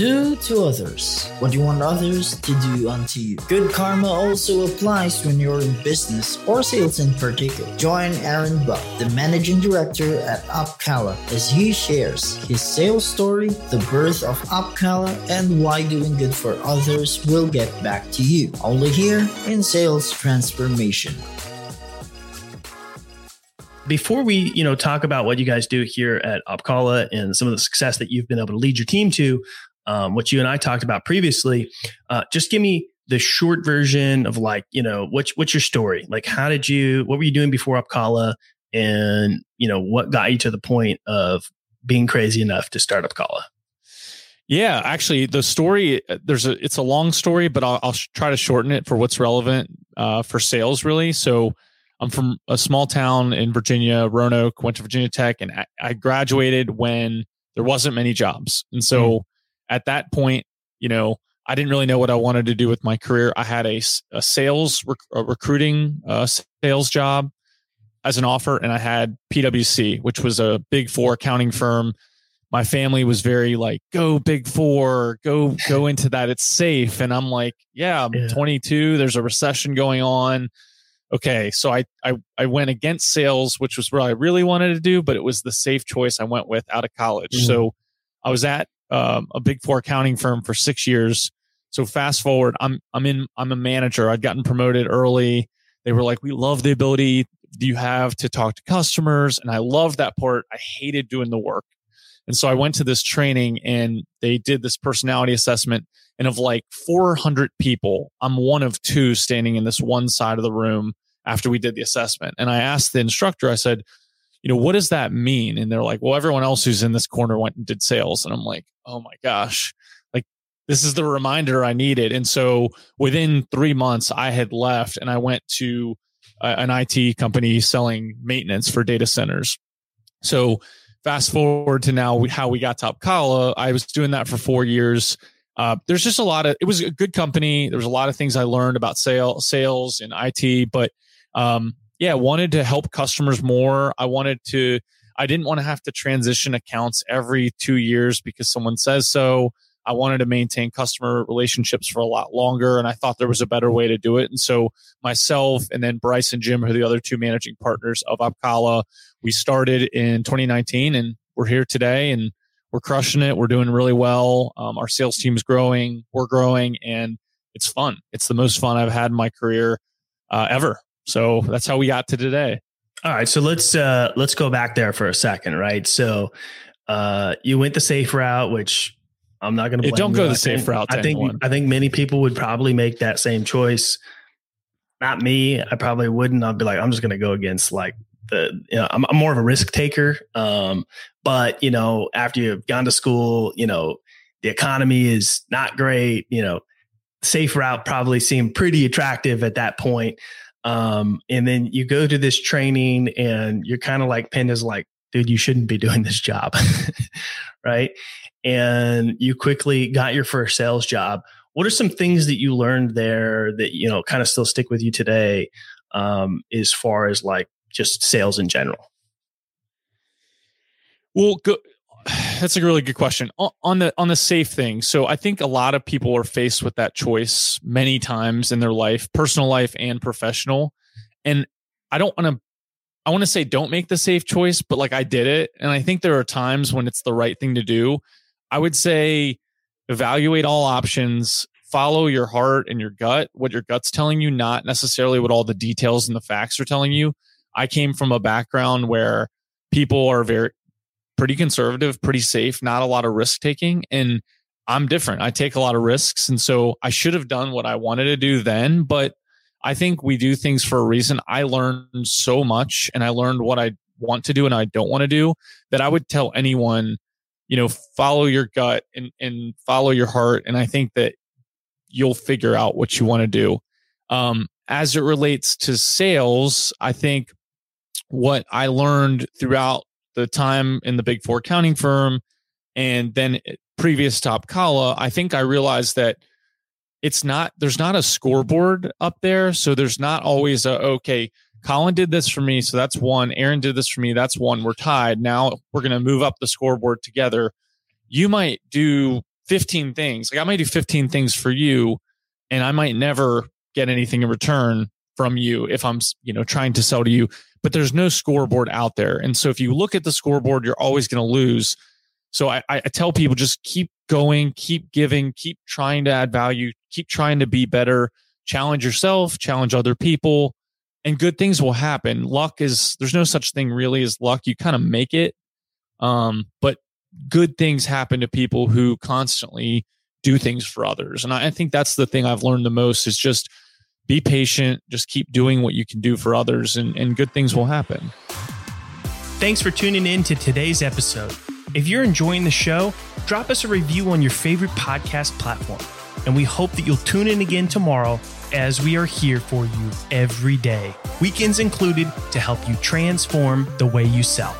Do to others what you want others to do unto you. Good karma also applies when you're in business or sales in particular. Join Aaron Buck, the managing director at Opkalla, as he shares his sales story, the birth of Opkalla, and why doing good for others will get back to you. Only here in Sales Transformation before we you know talk about what you guys do here at Opkalla and some of the success that you've been able to lead your team to um, what you and I talked about previously. Uh, just give me the short version of like, you know, what's what's your story? Like, how did you? What were you doing before Opkalla? And you know, what got you to the point of being crazy enough to start Opkalla? Yeah, actually, the story there's a it's a long story, but I'll, I'll try to shorten it for what's relevant uh, for sales. Really, so I'm from a small town in Virginia, Roanoke. Went to Virginia Tech, and I, I graduated when there wasn't many jobs, and so mm at that point, you know, I didn't really know what I wanted to do with my career. I had a, a sales rec- a recruiting uh, sales job as an offer, and I had PwC, which was a big four accounting firm. My family was very like, "Go big four, go go into that. It's safe." And I'm like, "Yeah, I'm yeah. 22. There's a recession going on." Okay, so I, I I went against sales, which was what I really wanted to do, but it was the safe choice I went with out of college. Mm-hmm. So I was at um, a big four accounting firm for six years. So fast forward, I'm I'm in I'm a manager. I'd gotten promoted early. They were like, "We love the ability you have to talk to customers," and I loved that part. I hated doing the work, and so I went to this training, and they did this personality assessment. And of like 400 people, I'm one of two standing in this one side of the room after we did the assessment. And I asked the instructor, I said, you know, what does that mean? And they're like, well, everyone else who's in this corner went and did sales. And I'm like, oh my gosh, like this is the reminder I needed. And so within three months, I had left and I went to an IT company selling maintenance for data centers. So fast forward to now how we got to Opkalla, I was doing that for four years. Uh, there's just a lot of, it was a good company. There was a lot of things I learned about sale, sales and IT, but um, yeah, wanted to help customers more. I wanted to, I didn't want to have to transition accounts every two years because someone says so. I wanted to maintain customer relationships for a lot longer, and I thought there was a better way to do it. And so, myself and then Bryce and Jim, who are the other two managing partners of Opkalla, we started in 2019, and we're here today, and we're crushing it. We're doing really well. Um, our sales team is growing. We're growing, and it's fun. It's the most fun I've had in my career uh, ever. So that's how we got to today. All right, so let's uh let's go back there for a second, right? So uh you went the safe route, which I'm not going to don't go the safe route. I think. I think many people would probably make that same choice. Not me. I probably wouldn't. I'd be like, I'm just going to go against like the. You know, I'm, I'm more of a risk taker. Um, but you know, after you've gone to school, you know, the economy is not great. You know, safe route probably seemed pretty attractive at that point. Um, and then you go to this training and you're kind of like pinned as like, dude, you shouldn't be doing this job. right. And you quickly got your first sales job. What are some things that you learned there that, you know, kind of still stick with you today? Um, as far as like just sales in general? Well, go, that's a really good question on the on the safe thing. So I think a lot of people are faced with that choice many times in their life, personal life and professional. And I don't want to I want to say don't make the safe choice, but like I did it and I think there are times when it's the right thing to do. I would say evaluate all options, follow your heart and your gut, what your gut's telling you, not necessarily what all the details and the facts are telling you. I came from a background where people are very pretty conservative, pretty safe, not a lot of risk taking. And I'm different. I take a lot of risks. And so I should have done what I wanted to do then, but I think we do things for a reason. I learned so much and I learned what I want to do and I don't want to do that I would tell anyone, you know, follow your gut and, and follow your heart. And I think that you'll figure out what you want to do. Um, as it relates to sales, I think what I learned throughout the time in the big four accounting firm and then previous to Opkalla, I think I realized that it's not there's not a scoreboard up there. So there's not always a okay, Colin did this for me, so that's one. Aaron did this for me, that's one. We're tied. Now we're gonna move up the scoreboard together. You might do 15 things. Like I might do 15 things for you, and I might never get anything in return from you if I'm, you know, trying to sell to you. But there's no scoreboard out there. And so if you look at the scoreboard, you're always going to lose. So I, I tell people just keep going, keep giving, keep trying to add value, keep trying to be better, challenge yourself, challenge other people, and good things will happen. Luck is there's no such thing really as luck. You kind of make it. Um, but good things happen to people who constantly do things for others. And I, I think that's the thing I've learned the most is just be patient, just keep doing what you can do for others, and, and good things will happen. Thanks for tuning in to today's episode. If you're enjoying the show, drop us a review on your favorite podcast platform. And we hope that you'll tune in again tomorrow as we are here for you every day, weekends included, to help you transform the way you sell.